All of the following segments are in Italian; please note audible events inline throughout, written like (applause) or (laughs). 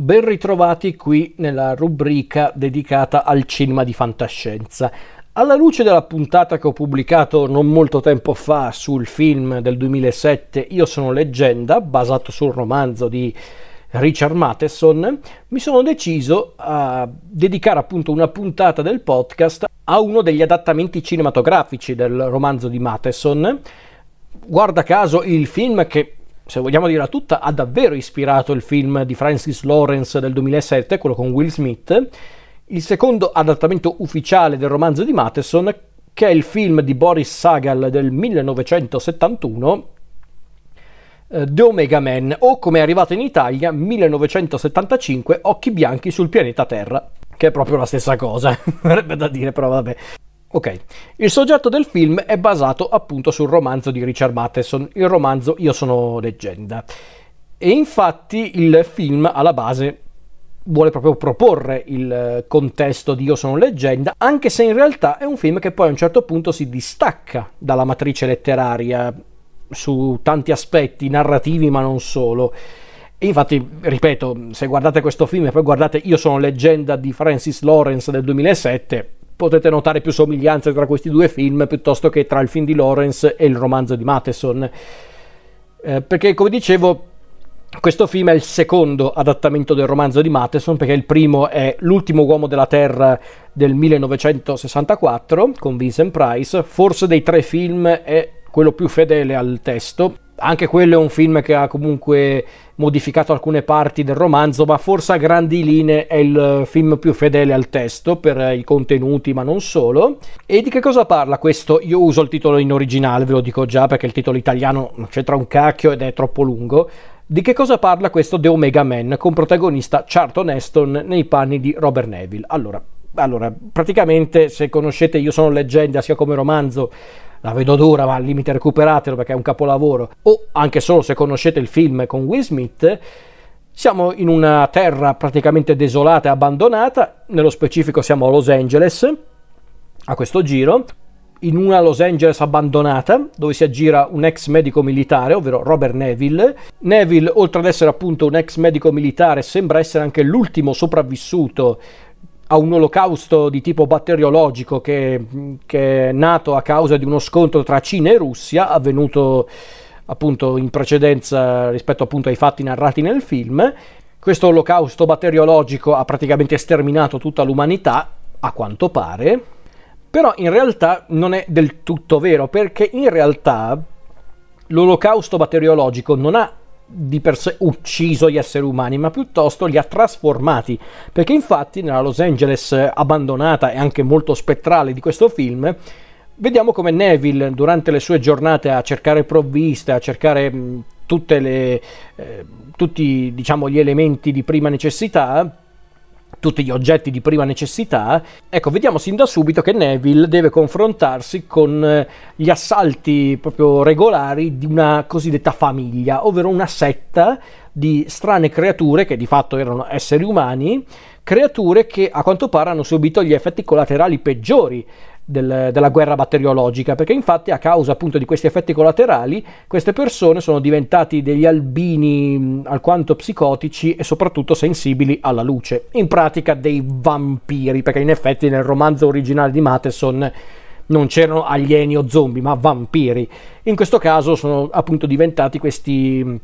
Ben ritrovati qui nella rubrica dedicata al cinema di fantascienza. Alla luce della puntata che ho pubblicato non molto tempo fa sul film del 2007 Io sono leggenda, basato sul romanzo di Richard Matheson, mi sono deciso a dedicare appunto una puntata del podcast a uno degli adattamenti cinematografici del romanzo di Matheson. Guarda caso il film che se vogliamo dirla tutta, ha davvero ispirato il film di Francis Lawrence del 2007, quello con Will Smith, il secondo adattamento ufficiale del romanzo di Matheson, che è il film di Boris Sagal del 1971, eh, The Omega Man, o come è arrivato in Italia, 1975, Occhi bianchi sul pianeta Terra, che è proprio la stessa cosa, (laughs) verrebbe da dire, però vabbè. Ok, il soggetto del film è basato appunto sul romanzo di Richard Matheson, il romanzo Io sono leggenda. E infatti il film alla base vuole proprio proporre il contesto di Io sono leggenda, anche se in realtà è un film che poi a un certo punto si distacca dalla matrice letteraria su tanti aspetti narrativi, ma non solo. E infatti, ripeto, se guardate questo film e poi guardate Io sono leggenda di Francis Lawrence del 2007, potete notare più somiglianze tra questi due film piuttosto che tra il film di Lawrence e il romanzo di Matheson. Eh, perché, come dicevo, questo film è il secondo adattamento del romanzo di Matheson, perché il primo è L'ultimo uomo della Terra del 1964 con Vincent Price. Forse dei tre film è quello più fedele al testo. Anche quello è un film che ha comunque modificato alcune parti del romanzo, ma forse a grandi linee è il film più fedele al testo per i contenuti, ma non solo. E di che cosa parla questo? Io uso il titolo in originale, ve lo dico già, perché il titolo italiano c'entra un cacchio ed è troppo lungo. Di che cosa parla questo The Omega Man con protagonista Charlton Heston nei panni di Robert Neville? Allora, allora, praticamente se conoscete Io sono leggenda sia come romanzo la vedo dura, ma al limite recuperatelo perché è un capolavoro, o anche solo se conoscete il film con Will Smith, siamo in una terra praticamente desolata e abbandonata, nello specifico siamo a Los Angeles, a questo giro, in una Los Angeles abbandonata dove si aggira un ex medico militare, ovvero Robert Neville. Neville, oltre ad essere appunto un ex medico militare, sembra essere anche l'ultimo sopravvissuto a un olocausto di tipo batteriologico che, che, è nato a causa di uno scontro tra Cina e Russia, avvenuto appunto in precedenza rispetto appunto ai fatti narrati nel film. Questo olocausto batteriologico ha praticamente sterminato tutta l'umanità, a quanto pare, però in realtà non è del tutto vero, perché in realtà l'olocausto batteriologico non ha di per sé ucciso gli esseri umani, ma piuttosto li ha trasformati. Perché infatti nella Los Angeles abbandonata e anche molto spettrale di questo film, vediamo come Neville durante le sue giornate a cercare provviste, a cercare le, eh, tutti diciamo, gli elementi di prima necessità, tutti gli oggetti di prima necessità, ecco, vediamo sin da subito che Neville deve confrontarsi con eh, gli assalti proprio regolari di una cosiddetta famiglia, ovvero una setta di strane creature che di fatto erano esseri umani, creature che a quanto pare hanno subito gli effetti collaterali peggiori del, della guerra batteriologica, perché infatti a causa appunto di questi effetti collaterali queste persone sono diventati degli albini alquanto psicotici e soprattutto sensibili alla luce, in pratica dei vampiri, perché in effetti nel romanzo originale di Matheson non c'erano alieni o zombie, ma vampiri. In questo caso sono appunto diventati questi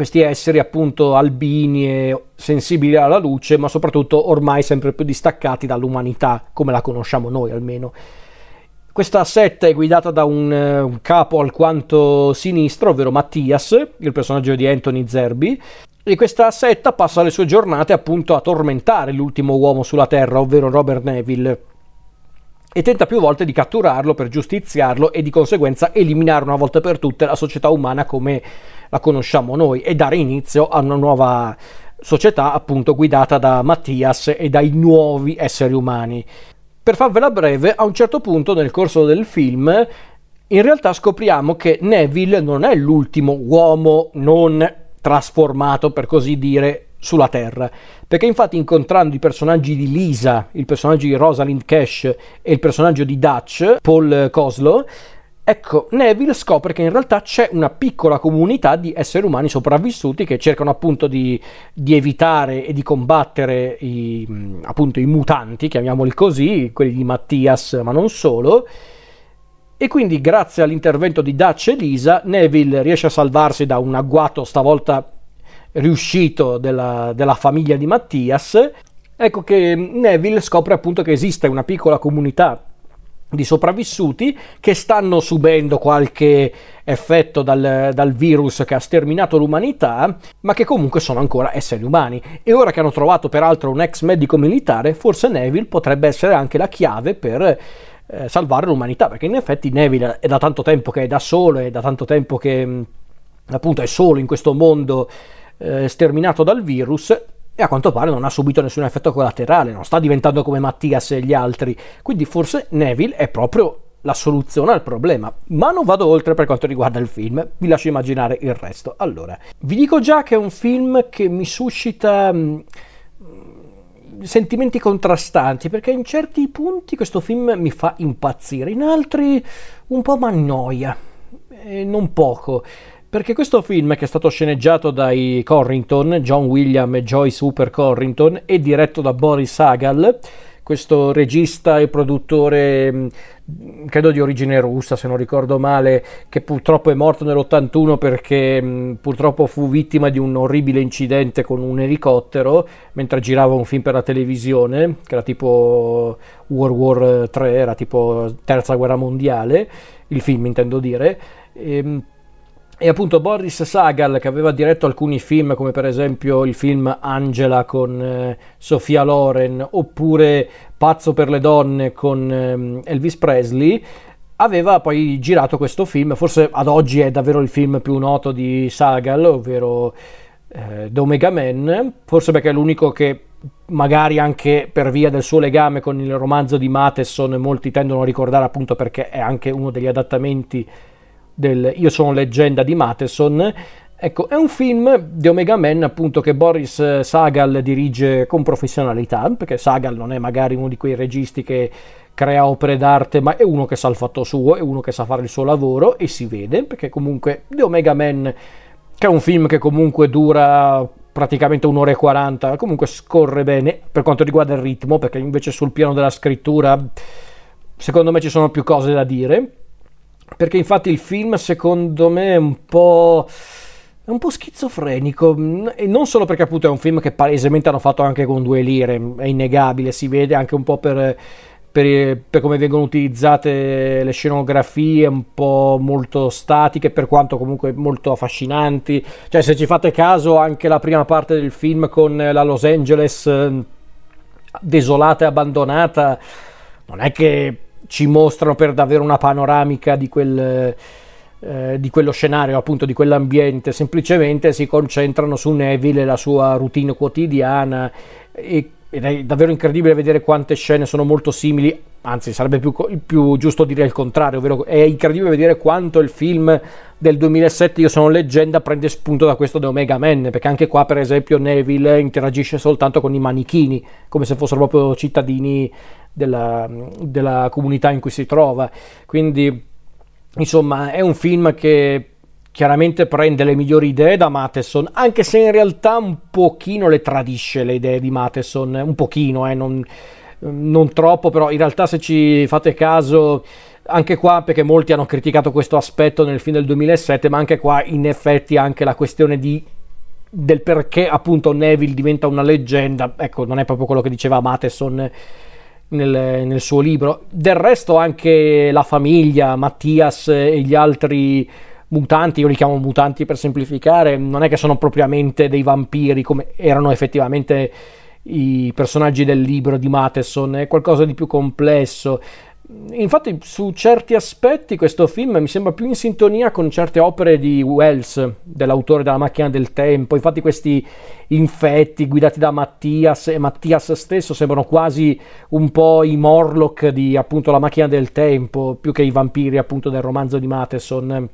questi esseri appunto albini e sensibili alla luce, ma soprattutto ormai sempre più distaccati dall'umanità, come la conosciamo noi almeno. Questa setta è guidata da un, uh, un capo alquanto sinistro, ovvero Mattias, il personaggio di Anthony Zerbi, e questa setta passa le sue giornate appunto a tormentare l'ultimo uomo sulla Terra, ovvero Robert Neville, e tenta più volte di catturarlo per giustiziarlo e di conseguenza eliminare una volta per tutte la società umana come la conosciamo noi e dare inizio a una nuova società appunto guidata da Mattias e dai nuovi esseri umani. Per farvela breve, a un certo punto nel corso del film in realtà scopriamo che Neville non è l'ultimo uomo non trasformato, per così dire, sulla Terra. Perché infatti incontrando i personaggi di Lisa, il personaggio di Rosalind Cash e il personaggio di Dutch, Paul Coslow, Ecco, Neville scopre che in realtà c'è una piccola comunità di esseri umani sopravvissuti che cercano appunto di, di evitare e di combattere i, appunto, i mutanti, chiamiamoli così, quelli di Mattias, ma non solo. E quindi, grazie all'intervento di Dutch e Lisa, Neville riesce a salvarsi da un agguato stavolta riuscito della, della famiglia di Mattias. Ecco che Neville scopre appunto che esiste una piccola comunità di sopravvissuti che stanno subendo qualche effetto dal, dal, virus che ha sterminato l'umanità, ma che comunque sono ancora esseri umani. E ora che hanno trovato peraltro un ex medico militare, forse Neville potrebbe essere anche la chiave per eh, salvare l'umanità, perché in effetti Neville è da tanto tempo che è da solo, è da tanto tempo che mm, appunto è solo in questo mondo eh, sterminato dal virus e a quanto pare non ha subito nessun effetto collaterale, non sta diventando come Mattias e gli altri, quindi forse Neville è proprio la soluzione al problema. Ma non vado oltre per quanto riguarda il film, vi lascio immaginare il resto. Allora, vi dico già che è un film che mi suscita mm, sentimenti contrastanti, perché in certi punti questo film mi fa impazzire, in altri un po' mi annoia, e non poco. Perché questo film, che è stato sceneggiato dai Corrington, John William e Joyce Hooper Corrington, e diretto da Boris Sagal, questo regista e produttore mm, credo di origine russa se non ricordo male che purtroppo è morto nell'81 perché mm, purtroppo fu vittima di un orribile incidente con un elicottero mentre girava un film per la televisione che era tipo World War 3 era tipo terza guerra mondiale il film intendo dire. E, ehm, e appunto Boris Sagal, che aveva diretto alcuni film, come per esempio il film Angela con eh, Sofia Loren, oppure Pazzo per le donne con eh, Elvis Presley, aveva poi girato questo film, forse ad oggi è davvero il film più noto di Sagal, ovvero eh, The Omega Man, forse perché è l'unico che magari anche per via del suo legame con il romanzo di Matheson molti tendono a ricordare appunto perché è anche uno degli adattamenti del Io sono leggenda di Matheson. Ecco, è un film di Omega Man appunto che Boris Sagal dirige con professionalità, perché Sagal non è magari uno di quei registi che crea opere d'arte, ma è uno che sa il fatto suo, è uno che sa fare il suo lavoro e si vede, perché comunque The Omega Man, che è un film che comunque dura praticamente un'ora e quaranta, comunque scorre bene per quanto riguarda il ritmo, perché invece sul piano della scrittura secondo me ci sono più cose da dire perché infatti il film secondo me è un po' è un po' schizofrenico e non solo perché appunto è un film che palesemente hanno fatto anche con due lire, è innegabile, si vede anche un po' per, per, per, come vengono utilizzate le scenografie, un po' molto statiche, per quanto comunque molto affascinanti. Cioè, se ci fate caso, anche la prima parte del film con la Los Angeles eh, desolata e abbandonata, non è che ci mostrano per davvero una panoramica di, quel, eh, di quello scenario, appunto di quell'ambiente, semplicemente si concentrano su Neville e la sua routine quotidiana e, ed è davvero incredibile vedere quante scene sono molto simili, anzi sarebbe più, più giusto dire il contrario, ovvero è incredibile vedere quanto il film del 2007 Io sono leggenda prende spunto da questo di Omega Man, perché anche qua per esempio Neville interagisce soltanto con i manichini, come se fossero proprio cittadini della, della comunità in cui si trova. Quindi, insomma, è un film che chiaramente prende le migliori idee da Matheson, anche se in realtà un pochino le tradisce le idee di Matheson, un pochino, eh, non, non troppo, però in realtà se ci fate caso anche qua perché molti hanno criticato questo aspetto nel film del 2007 ma anche qua in effetti anche la questione di, del perché appunto Neville diventa una leggenda ecco non è proprio quello che diceva Matheson nel, nel, suo libro. Del resto anche la famiglia, Mattias e gli altri mutanti, io li chiamo mutanti per semplificare, non è che sono propriamente dei vampiri come erano effettivamente i personaggi del libro di Matheson, è qualcosa di più complesso. Infatti, su certi aspetti, questo film mi sembra più in sintonia con certe opere di Wells, dell'autore della macchina del tempo. Infatti, questi infetti guidati da Mattias e Mattias stesso sembrano quasi un po' i Morlock di appunto la macchina del tempo, più che i vampiri appunto del romanzo di Matheson.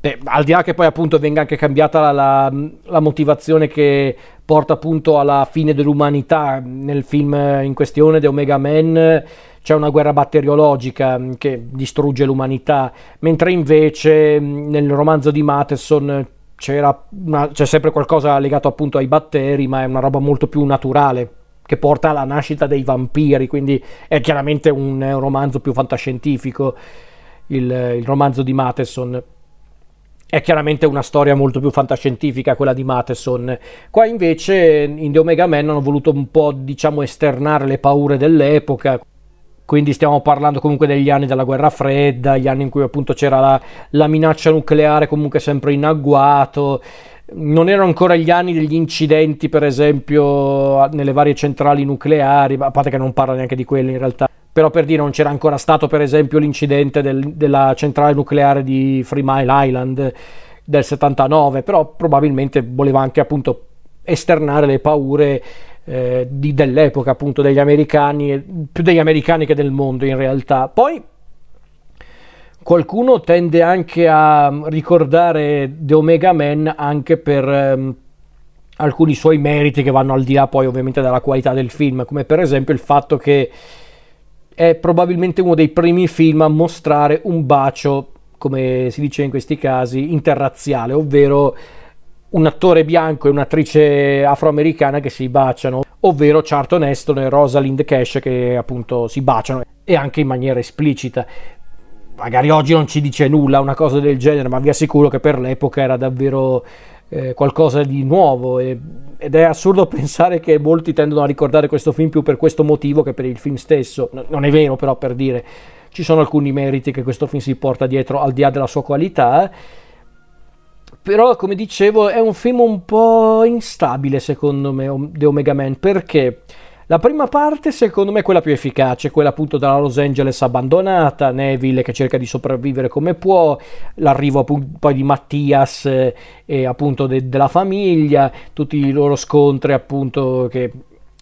Beh, al di là che poi appunto venga anche cambiata la, la, la motivazione che porta appunto alla fine dell'umanità. Nel film in questione, The Omega Man, c'è una guerra batteriologica che distrugge l'umanità, mentre invece nel romanzo di Matheson una, c'è sempre qualcosa legato appunto ai batteri, ma è una roba molto più naturale che porta alla nascita dei vampiri, quindi è chiaramente un, un romanzo più fantascientifico, il, il romanzo di Matheson è chiaramente una storia molto più fantascientifica quella di Matheson. Qua invece in The Omega Man hanno voluto un po' diciamo esternare le paure dell'epoca. Quindi stiamo parlando comunque degli anni della guerra fredda, gli anni in cui appunto c'era la, la minaccia nucleare comunque sempre in agguato. Non erano ancora gli anni degli incidenti, per esempio, nelle varie centrali nucleari, a parte che non parla neanche di quelli in realtà però per dire non c'era ancora stato per esempio l'incidente del, della centrale nucleare di Three Mile Island del 79, però probabilmente voleva anche appunto esternare le paure eh, di, dell'epoca appunto degli americani, più degli americani che del mondo in realtà. Poi qualcuno tende anche a ricordare The Omega Man anche per... Ehm, alcuni suoi meriti che vanno al di là poi ovviamente della qualità del film, come per esempio il fatto che è probabilmente uno dei primi film a mostrare un bacio, come si dice in questi casi, interrazziale, ovvero un attore bianco e un'attrice afroamericana che si baciano, ovvero Charlton Heston e Rosalind Cash che appunto si baciano e anche in maniera esplicita. Magari oggi non ci dice nulla una cosa del genere, ma vi assicuro che per l'epoca era davvero eh, qualcosa di nuovo e, ed è assurdo (laughs) pensare che molti tendono a ricordare questo film più per questo motivo che per il film stesso. No, non è vero però per dire, ci sono alcuni meriti che questo film si porta dietro al di là della sua qualità. Però, come dicevo, è un film un po' instabile secondo me, The Omega Man, perché la prima parte, secondo me, è quella più efficace, quella appunto della Los Angeles abbandonata, Neville che cerca di sopravvivere come può, l'arrivo poi di Mattias eh, e appunto de- della famiglia, tutti i loro scontri appunto che,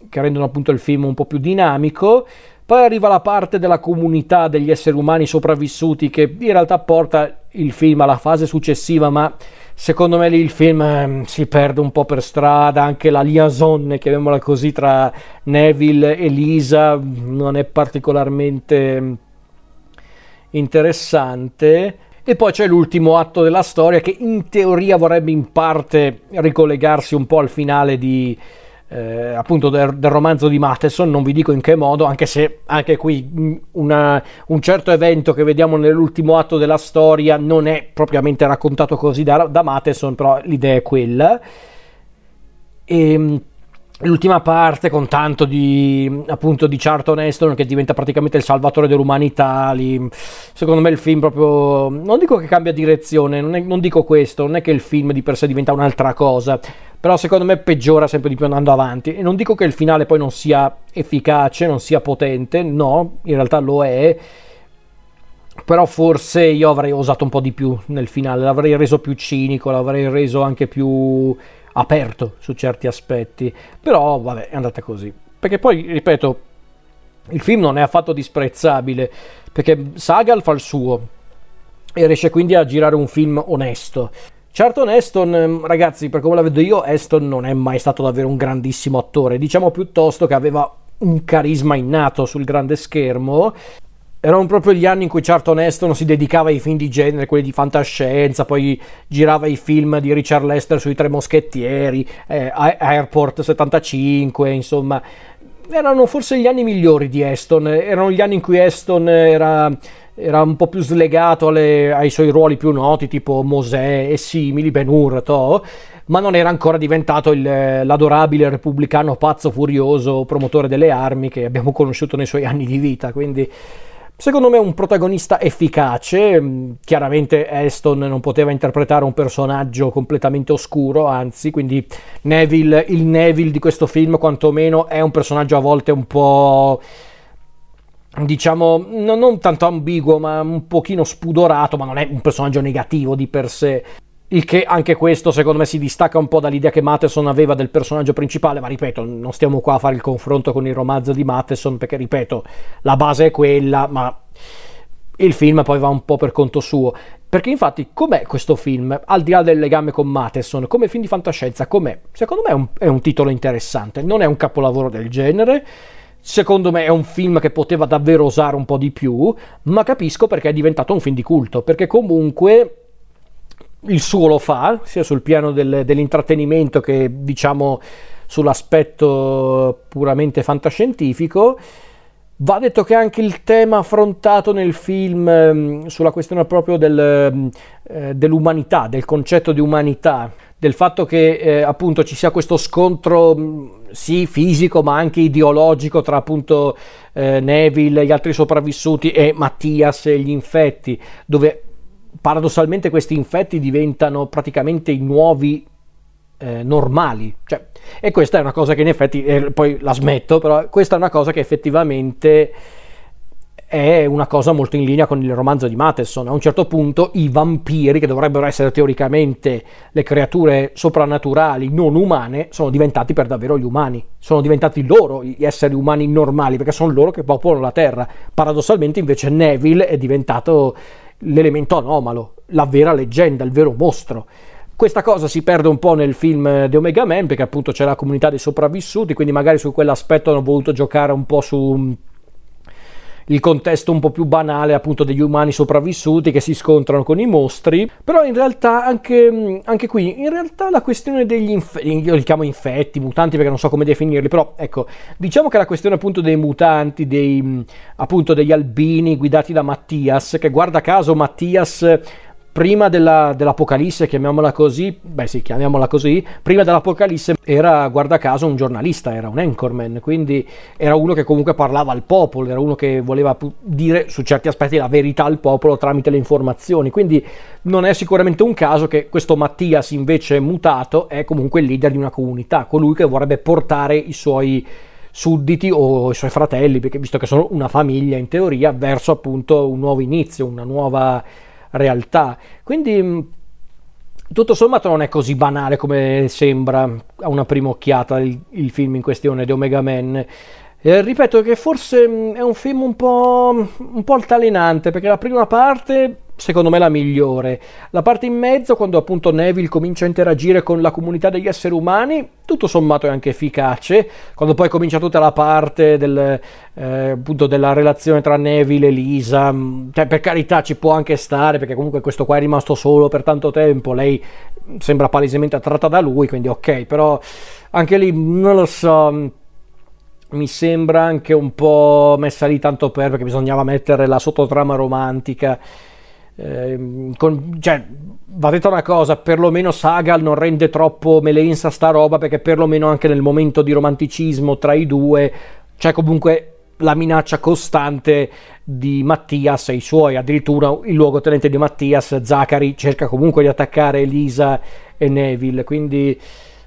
che rendono appunto il film un po' più dinamico. Poi arriva la parte della comunità degli esseri umani sopravvissuti che in realtà porta il film alla fase successiva, ma secondo me lì il film eh, si perde un po' per strada, anche la liaison, chiamiamola così, tra Neville e Lisa non è particolarmente mm, interessante. E poi c'è l'ultimo atto della storia che in teoria vorrebbe in parte ricollegarsi un po' al finale di, eh, appunto del, del, romanzo di Matheson, non vi dico in che modo, anche se anche qui mm, una, un certo evento che vediamo nell'ultimo atto della storia non è propriamente raccontato così da, da Matheson, però l'idea è quella. E, ehm, l'ultima parte con tanto di appunto di Charlton Heston che diventa praticamente il salvatore dell'umanità lì, secondo me il film proprio non dico che cambia direzione non, è, non, dico questo non è che il film di per sé diventa un'altra cosa però secondo me peggiora sempre di più andando avanti e non dico che il finale poi non sia efficace non sia potente no in realtà lo è però forse io avrei osato un po' di più nel finale l'avrei reso più cinico l'avrei reso anche più aperto su certi aspetti, però vabbè è andata così. Perché poi, ripeto, il film non è affatto disprezzabile, perché Sagal fa il suo e riesce quindi a girare un film onesto. Certo, Aston, ehm, ragazzi, per come la vedo io, Aston non è mai stato davvero un grandissimo attore, diciamo piuttosto che aveva un carisma innato sul grande schermo. Erano proprio gli anni in cui Charlton Heston si dedicava ai film di genere, quelli di fantascienza, poi girava i film di Richard Lester sui Tre Moschettieri, eh, Airport 75, insomma. Erano forse gli anni migliori di Heston, erano gli anni in cui Heston era, era un po' più slegato alle, ai suoi ruoli più noti, tipo Mosè e simili, Ben Hur, ma non era ancora diventato il, l'adorabile repubblicano pazzo furioso promotore delle armi che abbiamo conosciuto nei suoi anni di vita, quindi Secondo me un protagonista efficace, mm, chiaramente Aston non poteva interpretare un personaggio completamente oscuro, anzi, quindi Neville, il Neville di questo film quantomeno è un personaggio a volte un po' diciamo non tanto ambiguo ma un pochino spudorato ma non è un personaggio negativo di per sé il che anche questo secondo me si distacca un po' dall'idea che Matheson aveva del personaggio principale, ma ripeto, non stiamo qua a fare il confronto con il romanzo di Matheson perché ripeto, la base è quella, ma il film poi va un po' per conto suo. Perché infatti com'è questo film, al di là del legame con Matheson, come film di fantascienza, com'è? Secondo me è un, è un titolo interessante, non è un capolavoro del genere, secondo me è un film che poteva davvero osare un po' di più, ma capisco perché è diventato un film di culto, perché comunque il suo lo fa, sia sul piano del, dell'intrattenimento che diciamo sull'aspetto puramente fantascientifico. Va detto che anche il tema affrontato nel film ehm, sulla questione proprio del, ehm, eh, dell'umanità, del concetto di umanità, del fatto che eh, appunto ci sia questo scontro mm, sì fisico ma anche ideologico tra appunto eh, Neville, gli altri sopravvissuti e Mattias e gli infetti, dove paradossalmente questi infetti diventano praticamente i nuovi eh, normali. Cioè, e questa è una cosa che in effetti, eh, poi la smetto, però questa è una cosa che effettivamente è una cosa molto in linea con il romanzo di Matheson. A un certo punto i vampiri, che dovrebbero essere teoricamente le creature soprannaturali non umane, sono diventati per davvero gli umani. Sono diventati loro gli esseri umani normali, perché sono loro che popolano la Terra. Paradossalmente invece Neville è diventato l'elemento anomalo, la vera leggenda, il vero mostro. Questa cosa si perde un po' nel film di Omega Man perché appunto c'è la comunità dei sopravvissuti, quindi magari su quell'aspetto hanno voluto giocare un po' su mm, il contesto un po' più banale appunto degli umani sopravvissuti che si scontrano con i mostri, però in realtà anche, mm, anche qui, in realtà la questione degli infetti, io li chiamo infetti, mutanti perché non so come definirli, però ecco, diciamo che la questione appunto dei mutanti, dei, mm, appunto degli albini guidati da Mattias, che guarda caso Mattias prima della, dell'Apocalisse, chiamiamola così, beh sì, chiamiamola così, prima dell'Apocalisse era, guarda caso, un giornalista, era un anchorman, quindi era uno che comunque parlava al popolo, era uno che voleva dire su certi aspetti la verità al popolo tramite le informazioni, quindi non è sicuramente un caso che questo Mattias invece mutato è comunque il leader di una comunità, colui che vorrebbe portare i suoi sudditi o i suoi fratelli, perché visto che sono una famiglia in teoria, verso appunto un nuovo inizio, una nuova realtà. Quindi mm, tutto sommato non è così banale come sembra a una prima occhiata il, il film in questione di Omega Man. Eh, ripeto che forse mm, è un film un po', un po' altalenante perché la prima parte secondo me la migliore. La parte in mezzo, quando appunto Neville comincia a interagire con la comunità degli esseri umani, tutto sommato è anche efficace. Quando poi comincia tutta la parte del, eh, appunto della relazione tra Neville e Lisa, mm, cioè, per carità ci può anche stare, perché comunque questo qua è rimasto solo per tanto tempo, lei sembra palesemente attratta da lui, quindi ok, però anche lì non lo so mm, mi sembra anche un po' messa lì tanto per perché bisognava mettere la sottotrama romantica. Eh, con, cioè, va detto una cosa, perlomeno Sagal non rende troppo melensa sta roba perché perlomeno anche nel momento di romanticismo tra i due c'è comunque la minaccia costante di Mattias e i suoi, addirittura il luogotenente di Mattias, Zachary, cerca comunque di attaccare Elisa e Neville, quindi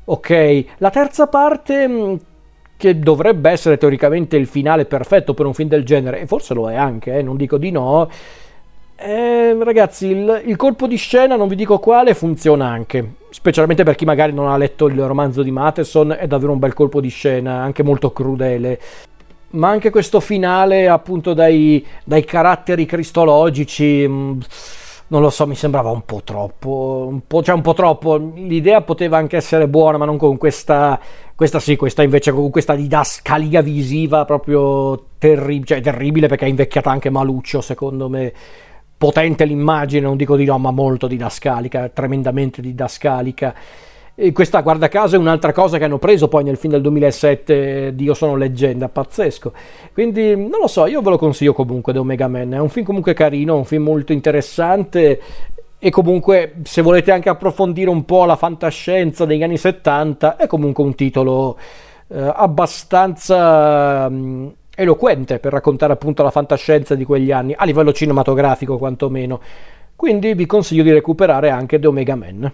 ok. La terza parte mm, che dovrebbe essere teoricamente il finale perfetto per un film del genere, e forse lo è anche, eh, non dico di no, eh, ragazzi, il, il, colpo di scena, non vi dico quale, funziona anche. Specialmente per chi magari non ha letto il romanzo di Matheson, è davvero un bel colpo di scena, anche molto crudele. Ma anche questo finale, appunto, dai, dai caratteri cristologici. Mh, mm, non lo so, mi sembrava un po' troppo, un po', cioè un po' troppo. L'idea poteva anche essere buona, ma non con questa, questa sì, questa invece con questa didascalia visiva proprio terri- cioè, terribile perché è invecchiata anche maluccio, secondo me potente l'immagine, non dico di no, ma molto didascalica, tremendamente didascalica. E questa, guarda caso, è un'altra cosa che hanno preso poi nel film del 2007 di Io sono leggenda, pazzesco. Quindi, non lo so, io ve lo consiglio comunque, The Omega Man. È un film comunque carino, un film molto interessante e comunque se volete anche approfondire un po' la fantascienza degli anni 70 è comunque un titolo eh, abbastanza mh, eloquente per raccontare appunto la fantascienza di quegli anni, a livello cinematografico quantomeno. Quindi vi consiglio di recuperare anche The Omega Man.